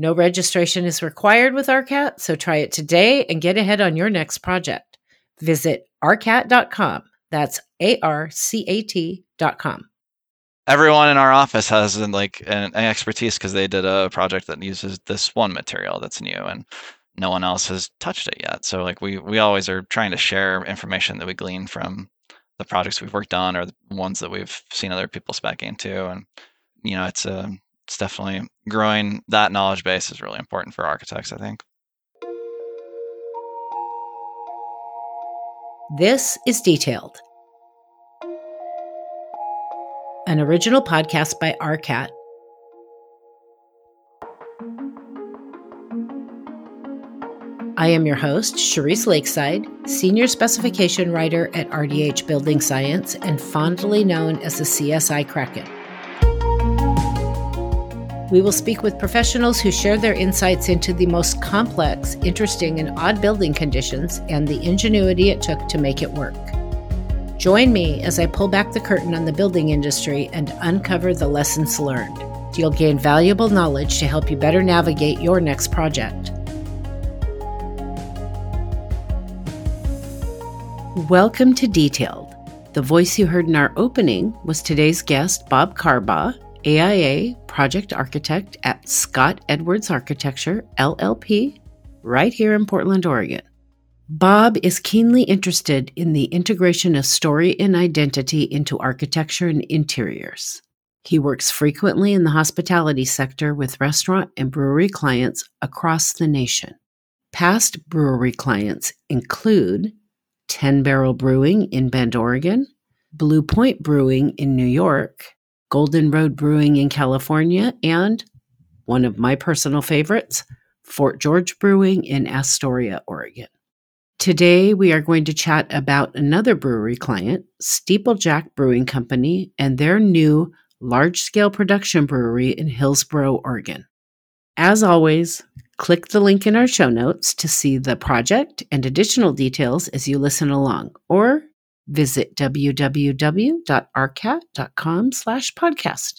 No registration is required with ARCAT, so try it today and get ahead on your next project. Visit arcat.com. That's A R C A T.com. Everyone in our office has uh, like an, an expertise because they did a project that uses this one material that's new and no one else has touched it yet. So like we we always are trying to share information that we glean from the projects we've worked on or the ones that we've seen other people spec into and you know it's a it's definitely growing that knowledge base is really important for architects, I think. This is Detailed, an original podcast by ARCAT. I am your host, Cherise Lakeside, Senior Specification Writer at RDH Building Science and fondly known as the CSI Kraken. We will speak with professionals who share their insights into the most complex, interesting, and odd building conditions and the ingenuity it took to make it work. Join me as I pull back the curtain on the building industry and uncover the lessons learned. You'll gain valuable knowledge to help you better navigate your next project. Welcome to Detailed. The voice you heard in our opening was today's guest, Bob Carbaugh, AIA project architect at Scott Edwards Architecture, LLP, right here in Portland, Oregon. Bob is keenly interested in the integration of story and identity into architecture and interiors. He works frequently in the hospitality sector with restaurant and brewery clients across the nation. Past brewery clients include 10 Barrel Brewing in Bend, Oregon, Blue Point Brewing in New York, Golden Road Brewing in California, and one of my personal favorites, Fort George Brewing in Astoria, Oregon. Today, we are going to chat about another brewery client, Steeplejack Brewing Company, and their new large scale production brewery in Hillsboro, Oregon. As always, click the link in our show notes to see the project and additional details as you listen along, or Visit www.arcat.com slash podcast.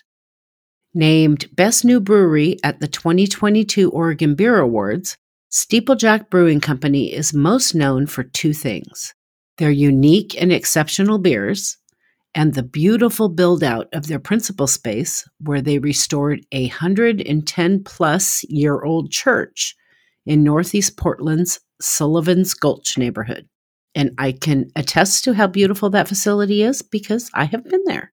Named Best New Brewery at the 2022 Oregon Beer Awards, Steeplejack Brewing Company is most known for two things their unique and exceptional beers, and the beautiful build out of their principal space, where they restored a 110 plus year old church in Northeast Portland's Sullivan's Gulch neighborhood. And I can attest to how beautiful that facility is because I have been there.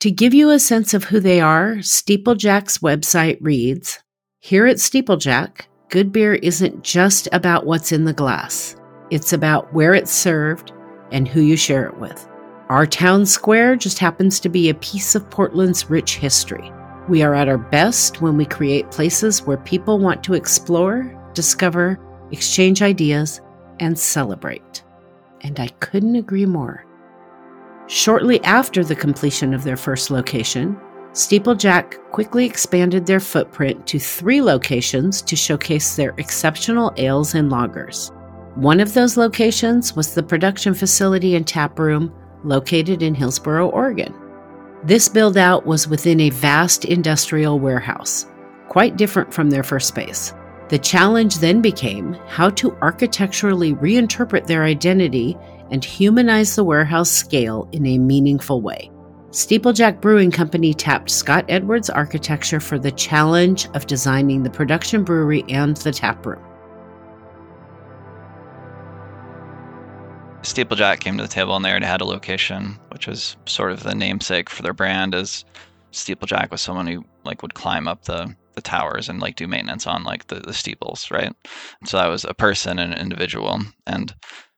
To give you a sense of who they are, Steeplejack's website reads Here at Steeplejack, good beer isn't just about what's in the glass, it's about where it's served and who you share it with. Our town square just happens to be a piece of Portland's rich history. We are at our best when we create places where people want to explore, discover, exchange ideas, and celebrate and I couldn't agree more. Shortly after the completion of their first location, Steeplejack quickly expanded their footprint to three locations to showcase their exceptional ales and lagers. One of those locations was the production facility and tap room located in Hillsboro, Oregon. This build out was within a vast industrial warehouse, quite different from their first space. The challenge then became how to architecturally reinterpret their identity and humanize the warehouse scale in a meaningful way. Steeplejack Brewing Company tapped Scott Edwards Architecture for the challenge of designing the production brewery and the taproom. Steeplejack came to the table and they already had a location, which was sort of the namesake for their brand as Steeplejack was someone who like would climb up the the towers and like do maintenance on like the, the steeples, right? So that was a person and an individual, and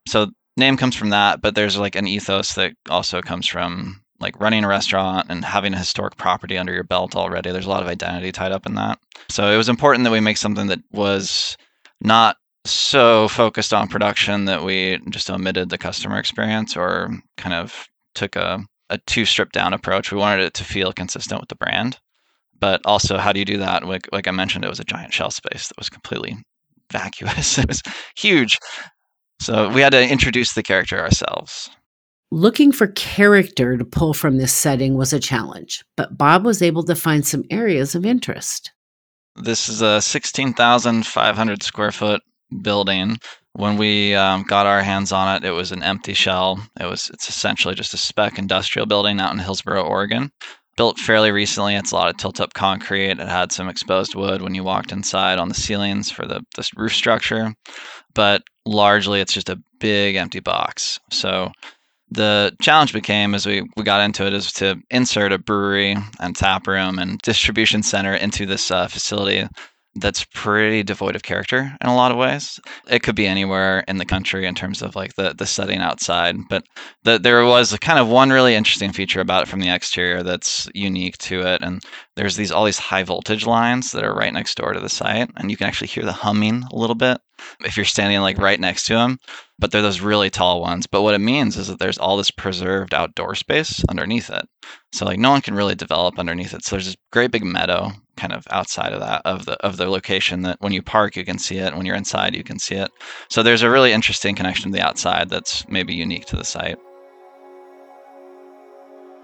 so name comes from that. But there's like an ethos that also comes from like running a restaurant and having a historic property under your belt already. There's a lot of identity tied up in that. So it was important that we make something that was not so focused on production that we just omitted the customer experience or kind of took a, a too stripped down approach. We wanted it to feel consistent with the brand. But also, how do you do that? Like, like I mentioned, it was a giant shelf space that was completely vacuous. it was huge. So we had to introduce the character ourselves. Looking for character to pull from this setting was a challenge, but Bob was able to find some areas of interest. This is a 16,500 square foot building. When we um, got our hands on it, it was an empty shell. It was it's essentially just a spec industrial building out in Hillsboro, Oregon. Built fairly recently. It's a lot of tilt-up concrete. It had some exposed wood when you walked inside on the ceilings for the, the roof structure, but largely it's just a big empty box. So the challenge became as we, we got into it is to insert a brewery and tap room and distribution center into this uh, facility that's pretty devoid of character in a lot of ways. It could be anywhere in the country in terms of like the the setting outside, but the, there was kind of one really interesting feature about it from the exterior that's unique to it, and there's these all these high voltage lines that are right next door to the site, and you can actually hear the humming a little bit if you're standing like right next to them. But they're those really tall ones. But what it means is that there's all this preserved outdoor space underneath it. So like no one can really develop underneath it. So there's this great big meadow kind of outside of that of the of the location that when you park you can see it when you're inside you can see it. So there's a really interesting connection to the outside that's maybe unique to the site.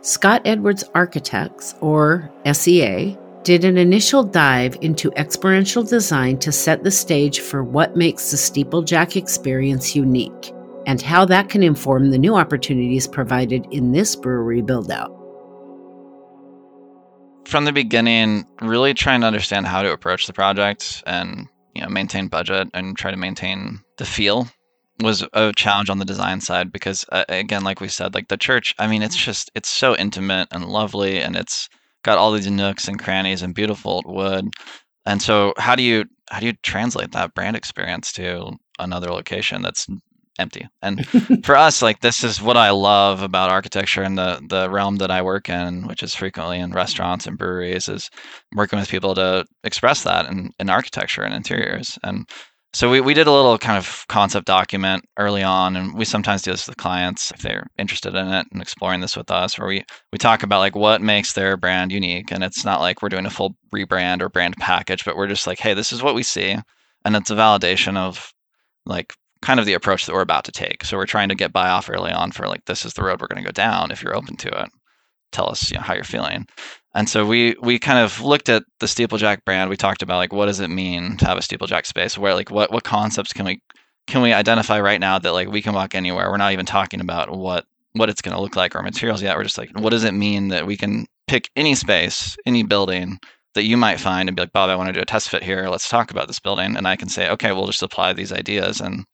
Scott edwards architects or sea did an initial dive into experiential design to set the stage for what makes the steeplejack experience unique and how that can inform the new opportunities provided in this brewery buildout from the beginning, really trying to understand how to approach the project and you know maintain budget and try to maintain the feel was a challenge on the design side because uh, again like we said like the church i mean it's just it's so intimate and lovely and it's got all these nooks and crannies and beautiful wood. And so how do you how do you translate that brand experience to another location that's empty. And for us, like this is what I love about architecture and the the realm that I work in, which is frequently in restaurants and breweries, is working with people to express that in, in architecture and interiors. And so we, we did a little kind of concept document early on, and we sometimes do this with clients if they're interested in it and exploring this with us, where we, we talk about like what makes their brand unique. And it's not like we're doing a full rebrand or brand package, but we're just like, hey, this is what we see. And it's a validation of like kind of the approach that we're about to take. So we're trying to get buy off early on for like this is the road we're going to go down. If you're open to it, tell us you know, how you're feeling. And so we we kind of looked at the Steeplejack brand. We talked about like what does it mean to have a Steeplejack space? Where like what what concepts can we can we identify right now that like we can walk anywhere? We're not even talking about what what it's going to look like or materials yet. We're just like what does it mean that we can pick any space, any building that you might find and be like, Bob, I want to do a test fit here. Let's talk about this building. And I can say, okay, we'll just apply these ideas and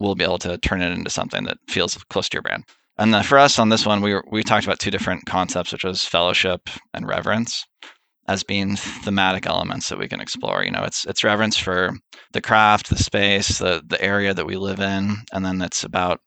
we'll be able to turn it into something that feels close to your brand. And then for us on this one, we we talked about two different concepts, which was fellowship and reverence, as being thematic elements that we can explore. You know, it's it's reverence for the craft, the space, the the area that we live in, and then it's about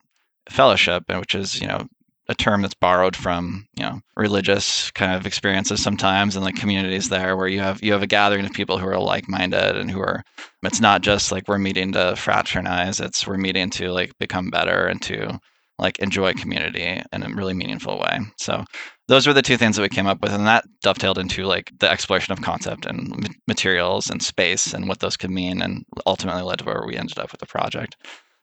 fellowship, which is you know a term that's borrowed from you know religious kind of experiences sometimes and like communities there where you have you have a gathering of people who are like-minded and who are it's not just like we're meeting to fraternize it's we're meeting to like become better and to like enjoy community in a really meaningful way. So those were the two things that we came up with and that dovetailed into like the exploration of concept and materials and space and what those could mean and ultimately led to where we ended up with the project.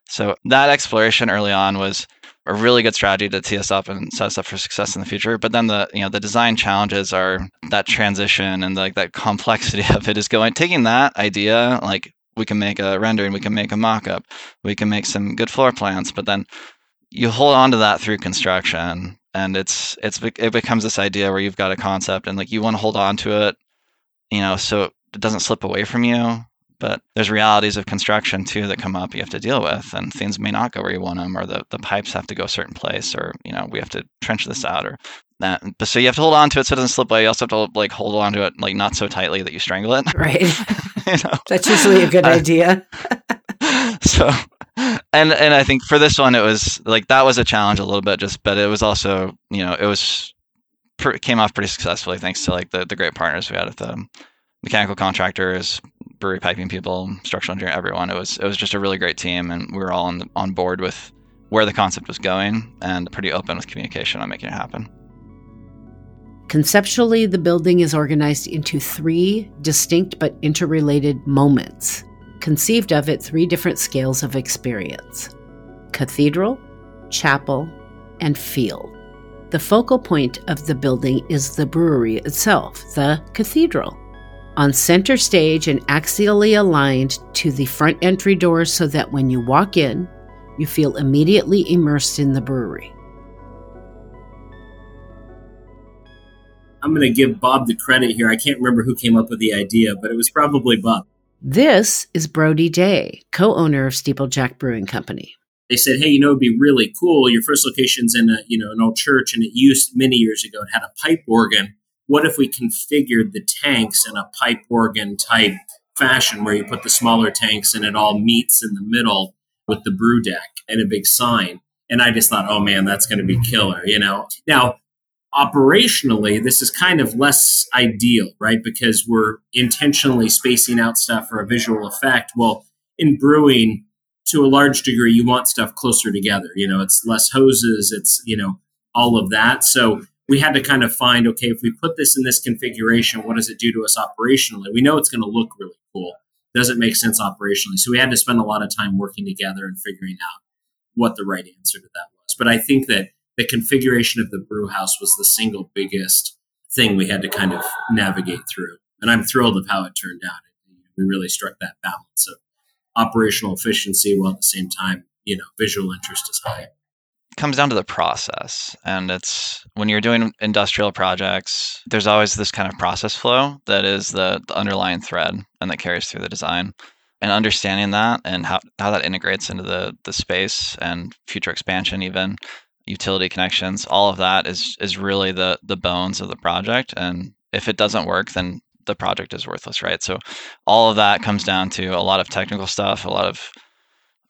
So that exploration early on was a really good strategy to tee us up and set us up for success in the future. But then the you know the design challenges are that transition and like that complexity of it is going taking that idea like we can make a rendering, we can make a mock-up, we can make some good floor plans, but then you hold on to that through construction and it's it's it becomes this idea where you've got a concept and like you want to hold on to it you know so it doesn't slip away from you but there's realities of construction too that come up you have to deal with, and things may not go where you want them, or the, the pipes have to go a certain place, or you know we have to trench this out, or that. But so you have to hold on to it so it doesn't slip away. You also have to like hold on to it like not so tightly that you strangle it. Right. you know? That's usually a good uh, idea. so and and I think for this one it was like that was a challenge a little bit just but it was also you know it was came off pretty successfully thanks to like the, the great partners we had at the mechanical contractors brewery piping people structural engineer, everyone it was it was just a really great team and we were all on the, on board with where the concept was going and pretty open with communication on making it happen Conceptually, the building is organized into three distinct but interrelated moments conceived of at three different scales of experience cathedral, chapel, and field. The focal point of the building is the brewery itself, the cathedral. On center stage and axially aligned to the front entry door so that when you walk in, you feel immediately immersed in the brewery. I'm going to give Bob the credit here. I can't remember who came up with the idea, but it was probably Bob. This is Brody Day, co owner of Steeplejack Brewing Company. They said, hey, you know, it'd be really cool. Your first location's in a, you know, an old church and it used many years ago, it had a pipe organ. What if we configured the tanks in a pipe organ type fashion where you put the smaller tanks and it all meets in the middle with the brew deck and a big sign? And I just thought, oh man, that's going to be killer, you know? Now, operationally, this is kind of less ideal, right? Because we're intentionally spacing out stuff for a visual effect. Well, in brewing, to a large degree, you want stuff closer together. You know, it's less hoses, it's, you know, all of that. So we had to kind of find okay, if we put this in this configuration, what does it do to us operationally? We know it's going to look really cool. Does it make sense operationally? So we had to spend a lot of time working together and figuring out what the right answer to that was. But I think that the configuration of the brew house was the single biggest thing we had to kind of navigate through. And I'm thrilled of how it turned out. We really struck that balance of operational efficiency while at the same time, you know, visual interest is high. Comes down to the process. And it's when you're doing industrial projects, there's always this kind of process flow that is the, the underlying thread and that carries through the design and understanding that and how, how that integrates into the, the space and future expansion even utility connections, all of that is is really the the bones of the project. And if it doesn't work, then the project is worthless, right? So all of that comes down to a lot of technical stuff, a lot of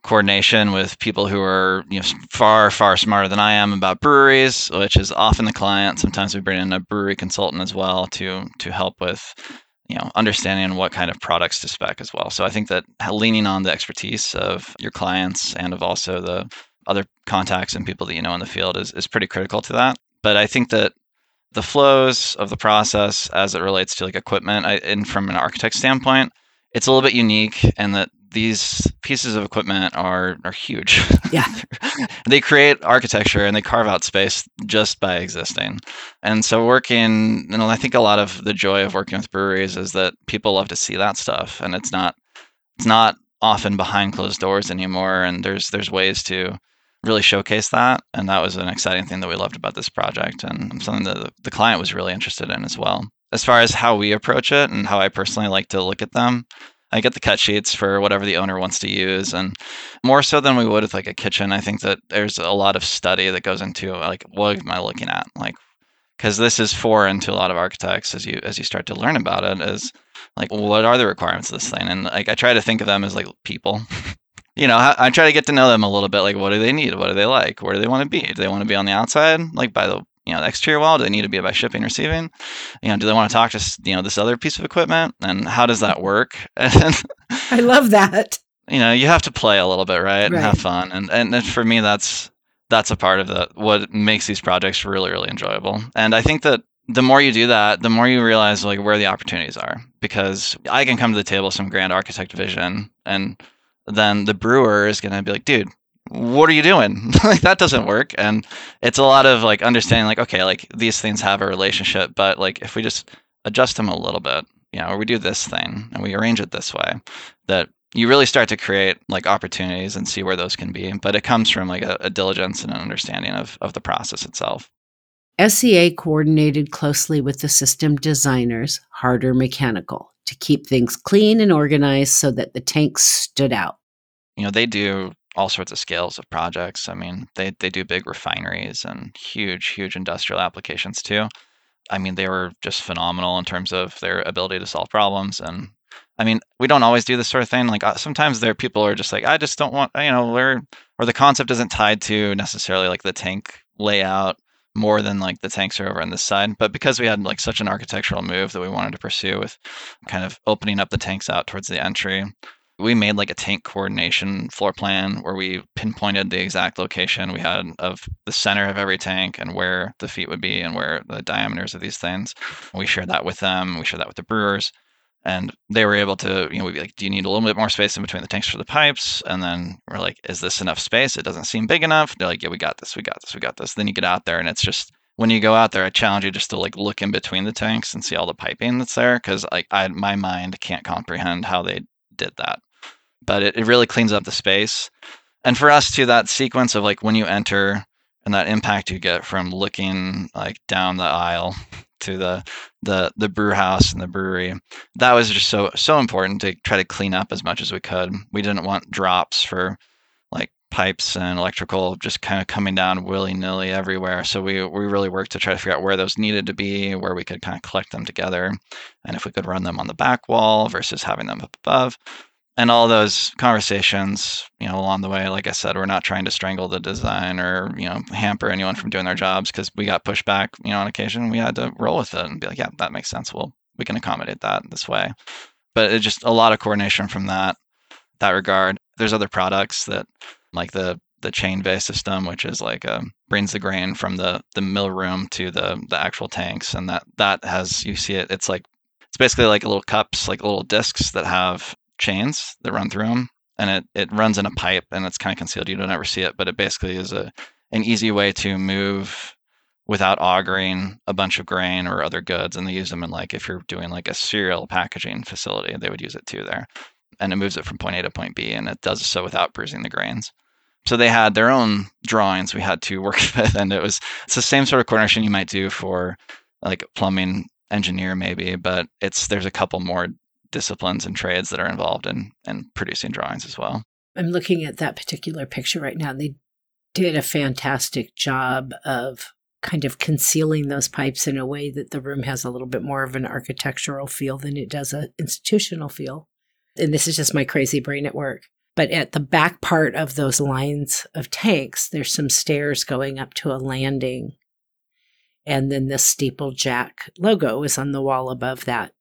coordination with people who are you know far far smarter than I am about breweries, which is often the client. Sometimes we bring in a brewery consultant as well to to help with you know understanding what kind of products to spec as well. So I think that leaning on the expertise of your clients and of also the other contacts and people that you know in the field is, is pretty critical to that. But I think that the flows of the process as it relates to like equipment I, and from an architect standpoint, it's a little bit unique and that these pieces of equipment are are huge. Yeah. they create architecture and they carve out space just by existing. And so working, you know, I think a lot of the joy of working with breweries is that people love to see that stuff and it's not it's not often behind closed doors anymore and there's there's ways to really showcase that. And that was an exciting thing that we loved about this project and something that the client was really interested in as well. As far as how we approach it and how I personally like to look at them, I get the cut sheets for whatever the owner wants to use. And more so than we would with like a kitchen, I think that there's a lot of study that goes into like, what am I looking at? Like, because this is foreign to a lot of architects as you as you start to learn about it is like what are the requirements of this thing and like i try to think of them as like people you know, I, I, try to get to know them a little bit. Like, what do they need? What do they like? Where do they want to be? Do they want to be on the outside, like by the you know the exterior wall? Do they need to be by shipping, receiving? You know, do they want to talk to you know this other piece of equipment? And how does that work? I love that. You know, you have to play a little bit, right, right. and have fun. And and for me, that's that's a part of the what makes these projects really really enjoyable. And I think that the more you do that, the more you realize like where the opportunities are. Because I can come to the table with some grand architect vision and then the brewer is going to be like, dude, what are you doing? like that doesn't work. And it's a lot of like understanding like, okay, like these things have a relationship, but like if we just adjust them a little bit, you know, or we do this thing and we arrange it this way, that you really start to create like opportunities and see where those can be. But it comes from like a, a diligence and an understanding of, of the process itself. SEA coordinated closely with the system designers, Harder Mechanical, to keep things clean and organized so that the tanks stood out. You know, they do all sorts of scales of projects. I mean, they, they do big refineries and huge, huge industrial applications too. I mean, they were just phenomenal in terms of their ability to solve problems. And I mean, we don't always do this sort of thing. Like uh, sometimes there are people are just like, I just don't want, you know, where or the concept isn't tied to necessarily like the tank layout more than like the tanks are over on this side. But because we had like such an architectural move that we wanted to pursue with kind of opening up the tanks out towards the entry, we made like a tank coordination floor plan where we pinpointed the exact location we had of the center of every tank and where the feet would be and where the diameters of these things. We shared that with them. We shared that with the brewers. And they were able to, you know, we'd be like, do you need a little bit more space in between the tanks for the pipes? And then we're like, is this enough space? It doesn't seem big enough. They're like, yeah, we got this, we got this, we got this. Then you get out there and it's just when you go out there, I challenge you just to like look in between the tanks and see all the piping that's there because like I my mind can't comprehend how they did that but it, it really cleans up the space. And for us too, that sequence of like when you enter and that impact you get from looking like down the aisle to the the the brew house and the brewery that was just so so important to try to clean up as much as we could. We didn't want drops for like pipes and electrical just kind of coming down willy-nilly everywhere. So we we really worked to try to figure out where those needed to be where we could kind of collect them together. And if we could run them on the back wall versus having them up above and all those conversations, you know, along the way, like I said, we're not trying to strangle the design or, you know, hamper anyone from doing their jobs because we got pushback, you know, on occasion. We had to roll with it and be like, yeah, that makes sense. Well, we can accommodate that this way. But it's just a lot of coordination from that that regard. There's other products that like the the Chain-Vey system, which is like um, brings the grain from the the mill room to the the actual tanks, and that that has you see it. It's like it's basically like little cups, like little discs that have chains that run through them, and it it runs in a pipe and it's kind of concealed. You don't ever see it, but it basically is a an easy way to move without augering a bunch of grain or other goods. And they use them in like if you're doing like a cereal packaging facility, they would use it too there. And it moves it from point A to point B, and it does so without bruising the grains. So they had their own drawings we had to work with, and it was it's the same sort of coordination you might do for like plumbing engineer maybe, but it's there's a couple more disciplines and trades that are involved in in producing drawings as well. I'm looking at that particular picture right now. They did a fantastic job of kind of concealing those pipes in a way that the room has a little bit more of an architectural feel than it does an institutional feel. And this is just my crazy brain at work. But at the back part of those lines of tanks, there's some stairs going up to a landing. And then the steeplejack logo is on the wall above that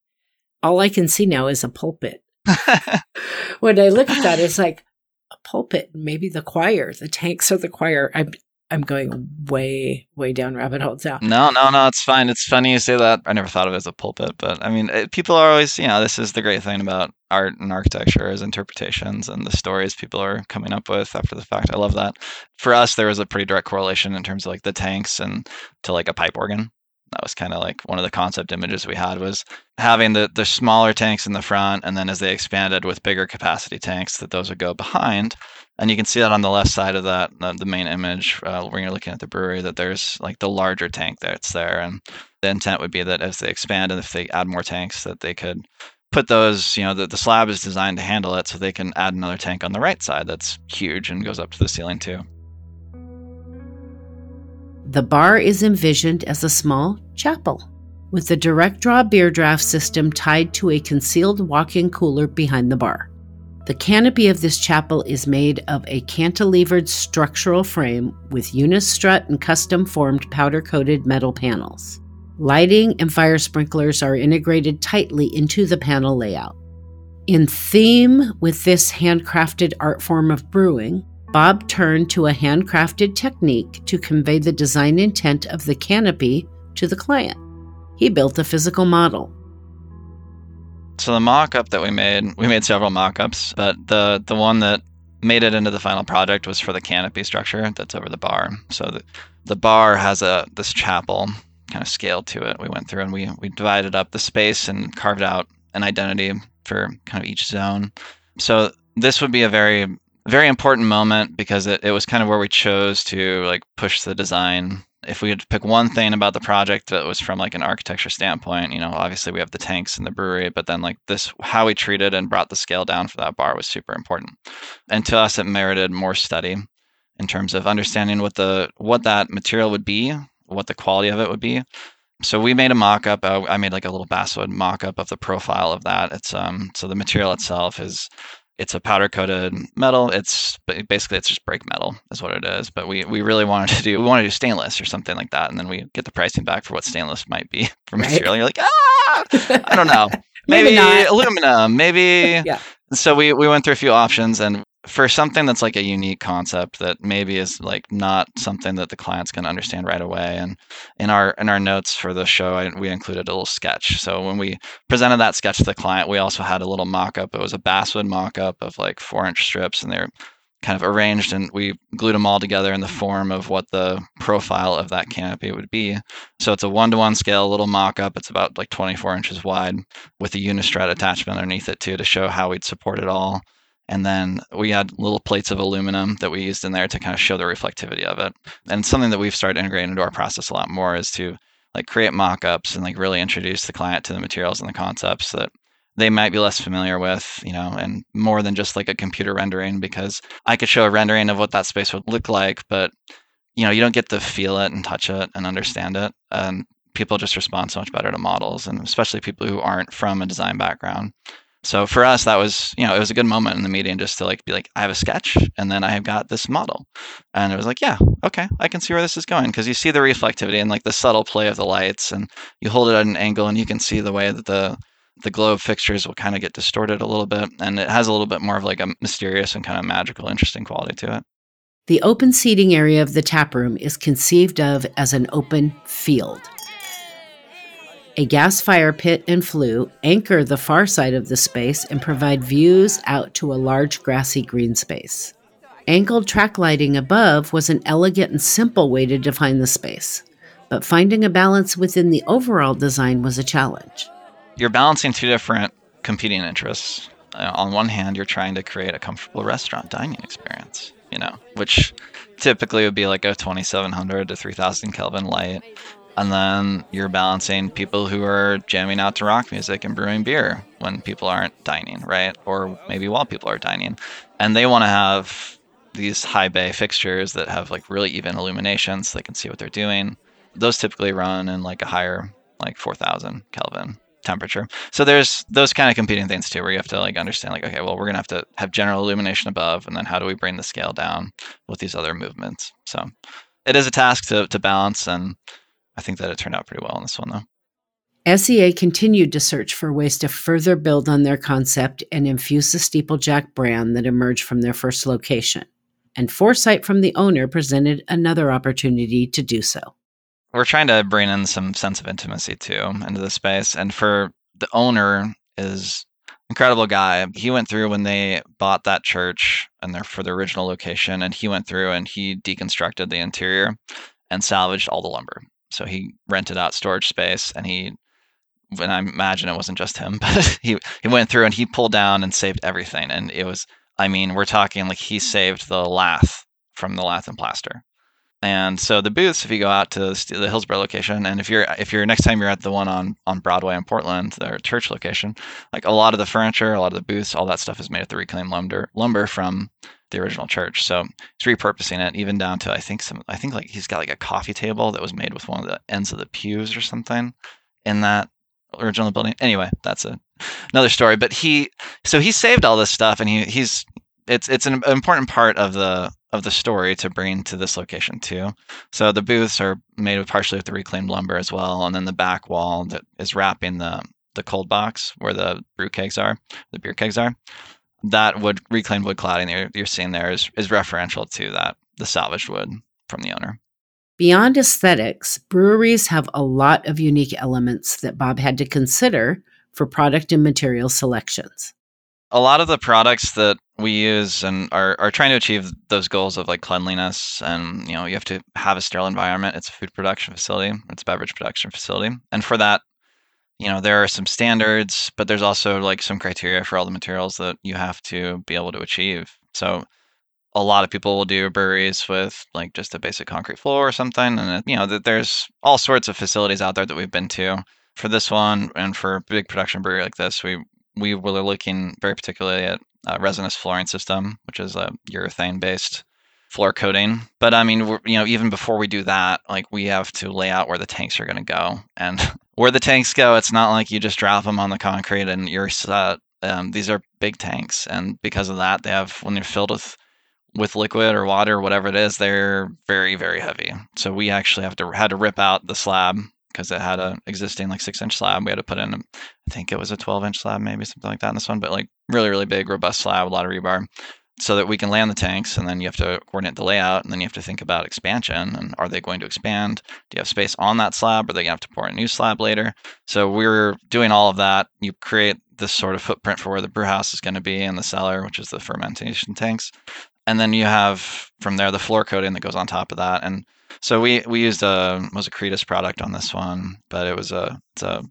all I can see now is a pulpit. when I look at that, it's like a pulpit, maybe the choir, the tanks of the choir. I'm I'm going way, way down rabbit holes now. No, no, no, it's fine. It's funny you say that. I never thought of it as a pulpit, but I mean, it, people are always, you know, this is the great thing about art and architecture is interpretations and the stories people are coming up with after the fact. I love that. For us, there was a pretty direct correlation in terms of like the tanks and to like a pipe organ that was kind of like one of the concept images we had was having the the smaller tanks in the front and then as they expanded with bigger capacity tanks that those would go behind. And you can see that on the left side of that the, main image uh, when you're looking at the brewery that there's like the larger tank that's there. And the intent would be that as they expand and if they add more tanks that they could put those you know the, the slab is designed to handle it so they can add another tank on the right side that's huge and goes up to the ceiling too the bar is envisioned as a small chapel with the direct draw beer draft system tied to a concealed walk in cooler behind the bar. The canopy of this chapel is made of a cantilevered structural frame with unistrut and custom formed powder coated metal panels. Lighting and fire sprinklers are integrated tightly into the panel layout. In theme with this handcrafted art form of brewing, Bob turned to a handcrafted technique to convey the design intent of the canopy to the client. He built a physical model. So the mock-up that we made, we made several mock-ups, but the the one that made it into the final project was for the canopy structure that's over the bar. So the, the bar has a this chapel kind of scaled to it. We went through and we we divided up the space and carved out an identity for kind of each zone. So this would be a very very important moment because it, it was kind of where we chose to like push the design if we had to pick one thing about the project that was from like an architecture standpoint, you know, obviously we have the tanks and the brewery, but then like this, how we treated and brought the scale down for that bar was super important. And to us, it merited more study in terms of understanding what the what that material would be, what the quality of it would be. So we made a mock-up. Uh, I made like a little basswood mock-up of the profile of that. It's um so the material itself is it's a powder coated metal. It's basically it's just brake metal is what it is. But we we really wanted to do we want to do stainless or something like that, and then we get the pricing back for what stainless might be for right. material. You're like ah, I don't know, maybe, maybe aluminum, maybe. yeah. So we we went through a few options, and for something that's like a unique concept that maybe is like not something that the client's going to understand right away and in our in our notes for the show I, we included a little sketch. So when we presented that sketch to the client we also had a little mock-up. It was a basswood mock-up of like four inch strips and they're kind of arranged and we glued them all together in the form of what the profile of that canopy would be. So it's a one-to-one scale little mock-up. It's about like 24 inches wide with a unistrut attachment underneath it too to show how we'd support it all and then we had little plates of aluminum that we used in there to kind of show the reflectivity of it. And something that we've started integrating into our process a lot more is to like create mock-ups and like really introduce the client to the materials and the concepts that they might be less familiar with, you know, and more than just like a computer rendering because I could show a rendering of what that space would look like, but you know, you don't get to feel it and touch it and understand it. And people just respond so much better to models and especially people who aren't from a design background. So for us, that was, you know, it was a good moment in the meeting just to like be like, I have a sketch and then I have got this model. And it was like, yeah, okay, I can see where this is going. Cause you see the reflectivity and like the subtle play of the lights and you hold it at an angle and you can see the way that the the globe fixtures will kind of get distorted a little bit and it has a little bit more of like a mysterious and kind of magical, interesting quality to it. The open seating area of the tap room is conceived of as an open field. A gas fire pit and flue anchor the far side of the space and provide views out to a large grassy green space. Angled track lighting above was an elegant and simple way to define the space, but finding a balance within the overall design was a challenge. You're balancing two different competing interests. Uh, on one hand, you're trying to create a comfortable restaurant dining experience, you know, which typically would be like a 2700 to 3000 Kelvin light and then you're balancing people who are jamming out to rock music and brewing beer when people aren't dining, right? Or maybe while people are dining. And they want to have these high bay fixtures that have like really even illumination so they can see what they're doing. Those typically run in like a higher, like 4000 Kelvin temperature. So there's those kind of competing things too, where you have to like understand like, okay, well, we're gonna have to have general illumination above, and then how do we bring the scale down with these other movements? So it is a task to to balance, and I think that it turned out pretty well on this one, though. SEA continued to search for ways to further build on their concept and infuse the Steeplejack brand that emerged from their first location. And foresight from the owner presented another opportunity to do so. We're trying to bring in some sense of intimacy too into the space. And for the owner is incredible guy. He went through when they bought that church and their for the original location, and he went through and he deconstructed the interior and salvaged all the lumber. So he rented out storage space and he and I imagine it wasn't just him, but he he went through and he pulled down and saved everything. And it was I mean, we're talking like he saved the lath from the lath and plaster. And so the booths, if you go out to the Hillsboro location, and if you're if you're next time you're at the one on on Broadway in Portland, their church location, like a lot of the furniture, a lot of the booths, all that stuff is made of the reclaimed lumber lumber from the original church. So he's repurposing it, even down to I think some I think like he's got like a coffee table that was made with one of the ends of the pews or something in that original building. Anyway, that's a, another story. But he so he saved all this stuff, and he he's it's it's an important part of the of the story to bring to this location too. So the booths are made of partially with the reclaimed lumber as well, and then the back wall that is wrapping the the cold box where the brew kegs are, the beer kegs are that wood reclaimed wood cladding you're, you're seeing there is, is referential to that the salvaged wood from the owner. Beyond aesthetics, breweries have a lot of unique elements that Bob had to consider for product and material selections. A lot of the products that we use and are, are trying to achieve those goals of like cleanliness and you know you have to have a sterile environment it's a food production facility it's a beverage production facility and for that you know there are some standards but there's also like some criteria for all the materials that you have to be able to achieve so a lot of people will do breweries with like just a basic concrete floor or something. And, you know, that there's all sorts of facilities out there that we've been to. For this one and for a big production brewery like this, we we were looking very particularly at a resinous flooring system, which is a urethane based floor coating. But I mean, you know, even before we do that, like we have to lay out where the tanks are going to go. And where the tanks go, it's not like you just drop them on the concrete and you're set. Um, these are big tanks, and because of that, they have when they're filled with with liquid or water or whatever it is, they're very very heavy. So we actually have to had to rip out the slab because it had an existing like six inch slab. We had to put in, I think it was a 12 inch slab, maybe something like that in this one, but like really, really big, robust slab, a lot of rebar so that we can land the tanks. And then you have to coordinate the layout. And then you have to think about expansion and are they going to expand? Do you have space on that slab? Are they going to have to pour a new slab later? So we're doing all of that. You create this sort of footprint for where the brew house is going to be in the cellar, which is the fermentation tanks. And then you have from there the floor coating that goes on top of that. And so we we used a was a Kretus product on this one, but it was a it's a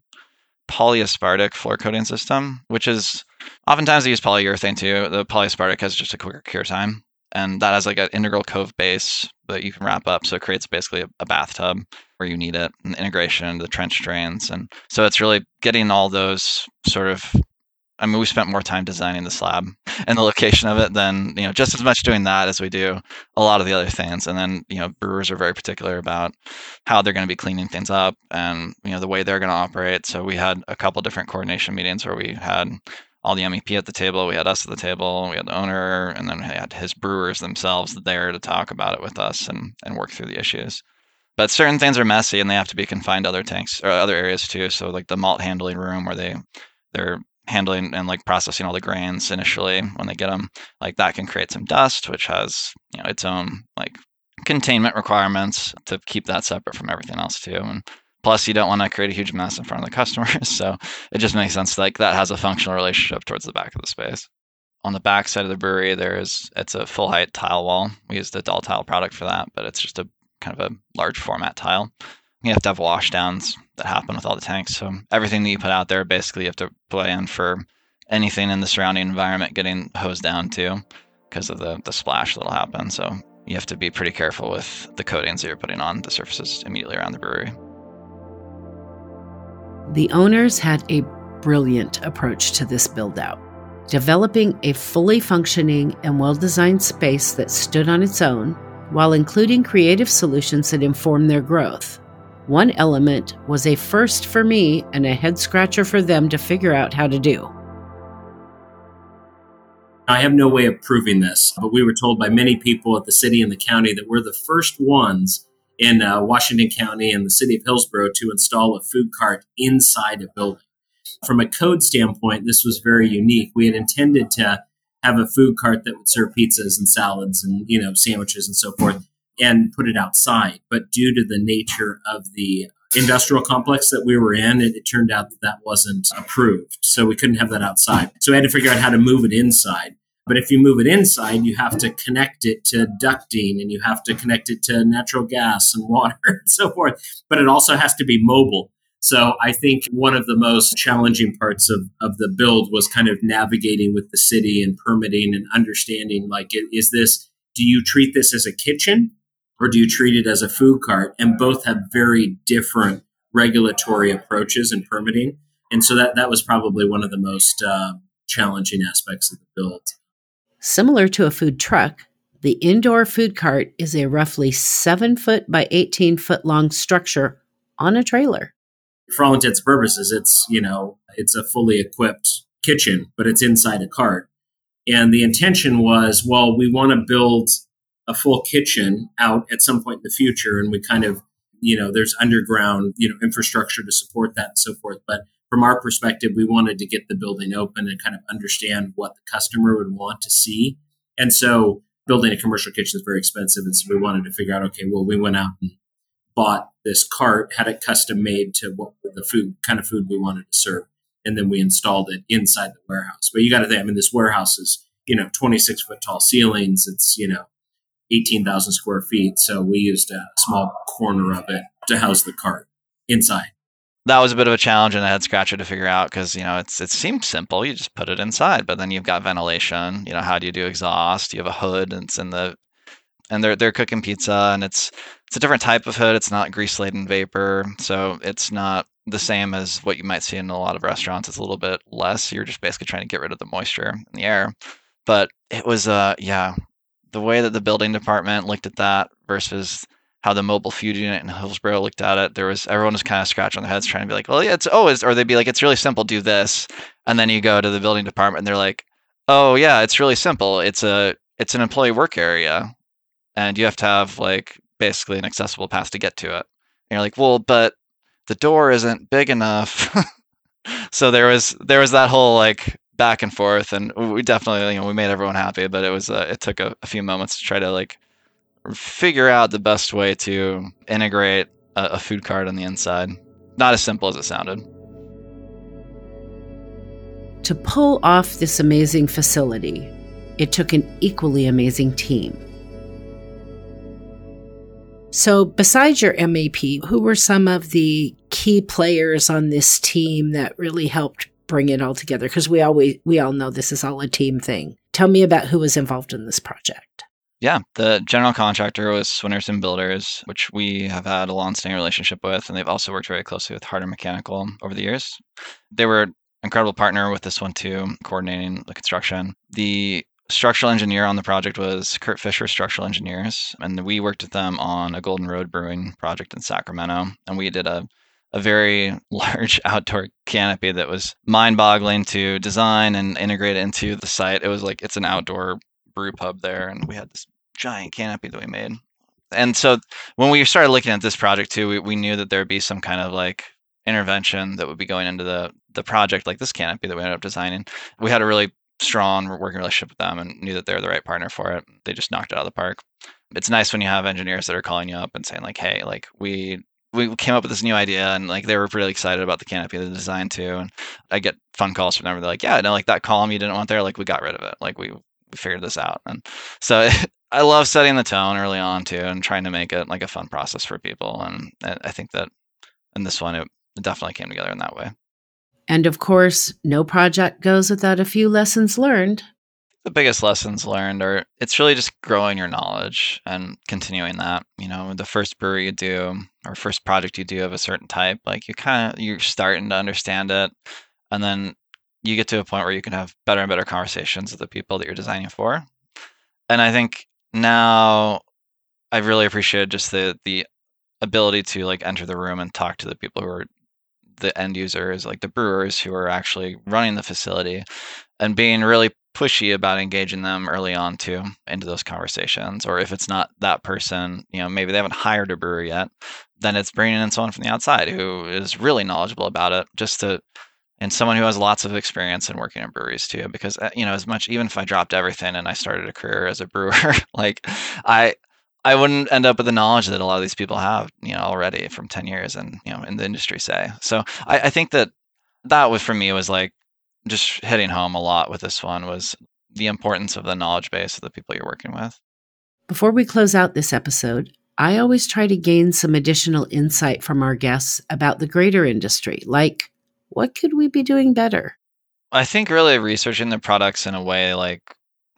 polyaspartic floor coating system, which is oftentimes they use polyurethane too. The polyaspartic has just a quicker cure time, and that has like an integral cove base that you can wrap up, so it creates basically a, a bathtub where you need it, and the integration, the trench drains, and so it's really getting all those sort of I mean, we spent more time designing the slab and the location of it than you know just as much doing that as we do a lot of the other things. And then you know brewers are very particular about how they're going to be cleaning things up and you know the way they're going to operate. So we had a couple different coordination meetings where we had all the MEP at the table, we had us at the table, we had the owner, and then we had his brewers themselves there to talk about it with us and and work through the issues but certain things are messy and they have to be confined to other tanks or other areas too so like the malt handling room where they they're handling and like processing all the grains initially when they get them like that can create some dust which has you know its own like containment requirements to keep that separate from everything else too and plus you don't want to create a huge mess in front of the customers so it just makes sense like that has a functional relationship towards the back of the space. On the back side of the brewery there is it's a full height tile wall. We use the a tile product for that but it's just a kind of a large format tile you have to have washdowns that happen with all the tanks. So everything that you put out there, basically, you have to plan for anything in the surrounding environment getting hosed down too, because of the the splash that'll happen. So you have to be pretty careful with the coatings that you're putting on the surfaces immediately around the brewery. The owners had a brilliant approach to this build out, developing a fully functioning and well designed space that stood on its own while including creative solutions that informed their growth. One element was a first for me and a head scratcher for them to figure out how to do. I have no way of proving this, but we were told by many people at the city and the county that we're the first ones in uh, Washington County and the city of Hillsboro to install a food cart inside a building. From a code standpoint, this was very unique. We had intended to have a food cart that would serve pizzas and salads and you know sandwiches and so forth and put it outside. But due to the nature of the industrial complex that we were in, it, it, turned out that that wasn't approved. So we couldn't have that outside. So we had to figure out how to move it inside. But if you move it inside, you have to connect it to ducting and you have to connect it to natural gas and water and so forth. But it also has to be mobile. So I think one of the most challenging parts of, of the build was kind of navigating with the city and permitting and understanding like, is this, do you treat this as a kitchen or do you treat it as a food cart? And both have very different regulatory approaches and permitting. And so that, that was probably one of the most uh, challenging aspects of the build. Similar to a food truck, the indoor food cart is a roughly seven foot by 18 foot long structure on a trailer. For all intents and purposes, it's, you know, it's a fully equipped kitchen, but it's inside a cart. And the intention was, well, we want to build a full kitchen out at some point in the future and we kind of you know there's underground you know infrastructure to support that and so forth. But from our perspective we wanted to get the building open and kind of understand what the customer would want to see. And so building a commercial kitchen is very expensive and so we wanted to figure out okay well we went out and bought this cart had it custom made to what the food kind of food we wanted to serve and then we installed it inside the warehouse. But you got to think i mean this warehouse is you know 26 foot tall ceilings. It's you know 18,000 square feet. So we used a small corner of it to house the cart inside. that was a bit of a challenge and a head scratcher to figure out because you know it's it seems simple. You just put it inside, but then you've got ventilation. You know, how do you do exhaust? You have a hood, and it's in the and they're they're cooking pizza, and it's it's a different type of hood. It's not grease laden vapor, so it's not the same as what you might see in a lot of restaurants. It's a little bit less. You're just basically trying to get rid of the moisture in the air. But it was uh yeah, the way that the building department looked at that versus how the mobile food unit in Hillsboro looked at it. There was everyone was kind of scratching their heads trying to be like, well, yeah, it's oh, it's, or they'd be like, it's really simple, do this, and then you go to the building department and they're like, oh yeah, it's really simple. It's a it's an employee work area, and you have to have like basically an accessible path to get to it. And you're like, well, but the door isn't big enough. so there was there was that whole like back and forth, and we definitely you know we made everyone happy, but it was uh, it took a, a few moments to try to like figure out the best way to integrate a, a food cart on the inside. Not as simple as it sounded. To pull off this amazing facility, it took an equally amazing team. So, besides your MAP, who were some of the key players on this team that really helped bring it all together? Because we always we all know this is all a team thing. Tell me about who was involved in this project. Yeah, the general contractor was Swinerton Builders, which we have had a long-standing relationship with, and they've also worked very closely with Harder Mechanical over the years. They were an incredible partner with this one too, coordinating the construction. The structural engineer on the project was Kurt Fisher Structural Engineers, and we worked with them on a Golden Road Brewing project in Sacramento, and we did a a very large outdoor canopy that was mind-boggling to design and integrate into the site. It was like it's an outdoor brew pub there, and we had this giant canopy that we made. And so when we started looking at this project too, we, we knew that there would be some kind of like intervention that would be going into the the project, like this canopy that we ended up designing. We had a really strong working relationship with them and knew that they were the right partner for it. They just knocked it out of the park. It's nice when you have engineers that are calling you up and saying like, "Hey, like we we came up with this new idea and like they were really excited about the canopy the design too and i get phone calls from them they're like yeah no like that column you didn't want there like we got rid of it like we we figured this out. And so I love setting the tone early on too, and trying to make it like a fun process for people. And I think that in this one, it definitely came together in that way. And of course, no project goes without a few lessons learned. The biggest lessons learned are it's really just growing your knowledge and continuing that. You know, the first brewery you do or first project you do of a certain type, like you kind of you're starting to understand it, and then you get to a point where you can have better and better conversations with the people that you're designing for. And I think now I've really appreciated just the the ability to like enter the room and talk to the people who are the end users, like the brewers who are actually running the facility, and being really pushy about engaging them early on too into those conversations. Or if it's not that person, you know, maybe they haven't hired a brewer yet, then it's bringing in someone from the outside who is really knowledgeable about it, just to and someone who has lots of experience in working in breweries too because uh, you know as much even if i dropped everything and i started a career as a brewer like i i wouldn't end up with the knowledge that a lot of these people have you know already from 10 years and you know in the industry say so i, I think that that was for me was like just hitting home a lot with this one was the importance of the knowledge base of the people you're working with before we close out this episode I always try to gain some additional insight from our guests about the greater industry, like what could we be doing better? I think really researching the products in a way like,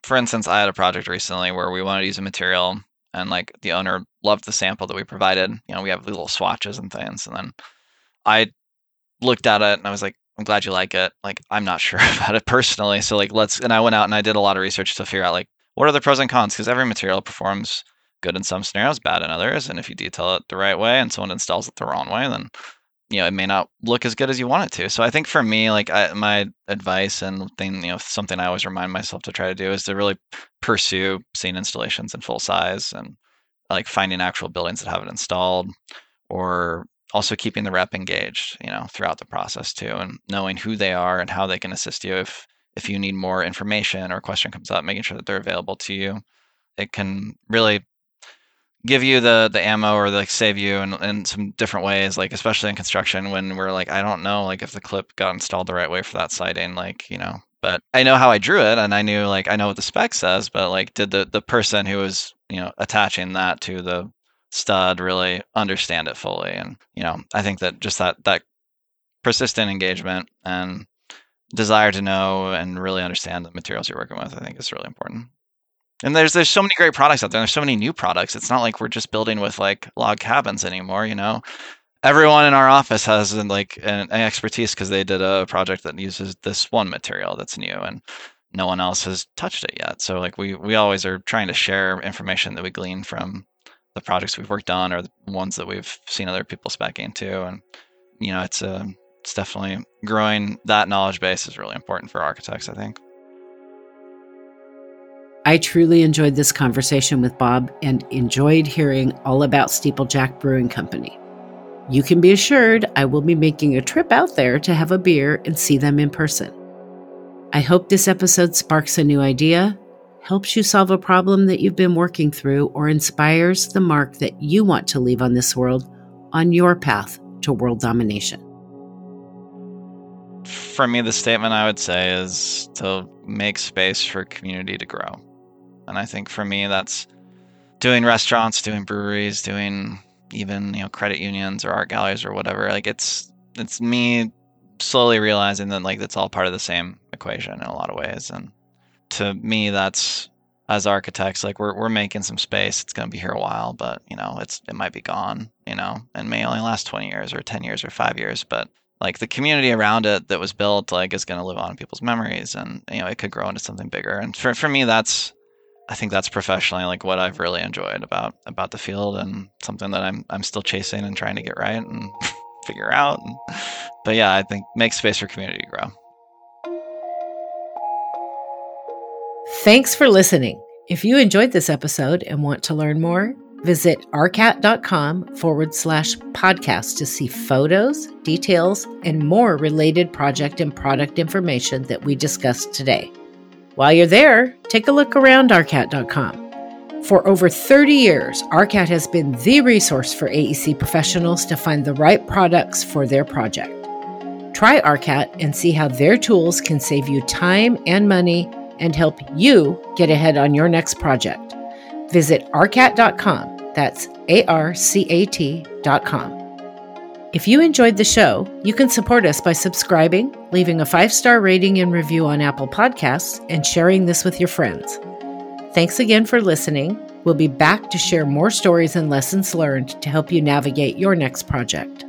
for instance, I had a project recently where we wanted to use a material and like the owner loved the sample that we provided. You know, we have little swatches and things. And then I looked at it and I was like, I'm glad you like it. Like, I'm not sure about it personally. So, like, let's, and I went out and I did a lot of research to figure out, like, what are the pros and cons? Because every material performs good in some scenarios, bad in others. And if you detail it the right way and someone installs it the wrong way, then you know it may not look as good as you want it to. So i think for me like I, my advice and thing you know something i always remind myself to try to do is to really pursue seeing installations in full size and like finding actual buildings that have it installed or also keeping the rep engaged you know throughout the process too and knowing who they are and how they can assist you. If if you need more information or a question comes up making sure that they're available to you it can really give you the the ammo or like save you in, in some different ways like especially in construction when we're like i don't know like if the clip got installed the right way for that siding like you know but i know how i drew it and i knew like i know what the spec says but like did the the person who was you know attaching that to the stud really understand it fully and you know i think that just that that persistent engagement and desire to know and really understand the materials you're working with, I think is really important. And there's there's so many great products out there. There's so many new products. It's not like we're just building with like log cabins anymore. You know, everyone in our office has like an, expertise because they did a project that uses this one material that's new and no one else has touched it yet. So like we we always are trying to share information that we glean from the projects we've worked on or the ones that we've seen other people spec into and you know it's a uh, it's definitely growing that knowledge base is really important for architects i think I truly enjoyed this conversation with Bob and enjoyed hearing all about Steeplejack Brewing Company. You can be assured I will be making a trip out there to have a beer and see them in person. I hope this episode sparks a new idea, helps you solve a problem that you've been working through, or inspires the mark that you want to leave on this world on your path to world domination. For me, the statement I would say is to make space for community to grow. And I think for me, that's doing restaurants, doing breweries, doing even you know credit unions or art galleries or whatever. Like it's it's me slowly realizing that like it's all part of the same equation in a lot of ways. And to me, that's as architects, like we're we're making some space. It's gonna be here a while, but you know, it's it might be gone, you know, and may only last twenty years or ten years or five years. But like the community around it that was built, like is gonna live on in people's memories and you know, it could grow into something bigger. And for for me that's I think that's professionally like what I've really enjoyed about about the field and something that I'm I'm still chasing and trying to get right and figure out. And, but yeah, I think make space for community to grow. Thanks for listening. If you enjoyed this episode and want to learn more, visit arcat.com forward slash podcast to see photos, details, and more related project and product information that we discussed today. While you're there, take a look around arcat.com. For over 30 years, ARCAT has been the resource for AEC professionals to find the right products for their project. Try ARCAT and see how their tools can save you time and money and help you get ahead on your next project. Visit arcat.com. That's A R C A T.com. If you enjoyed the show, you can support us by subscribing, leaving a five star rating and review on Apple Podcasts, and sharing this with your friends. Thanks again for listening. We'll be back to share more stories and lessons learned to help you navigate your next project.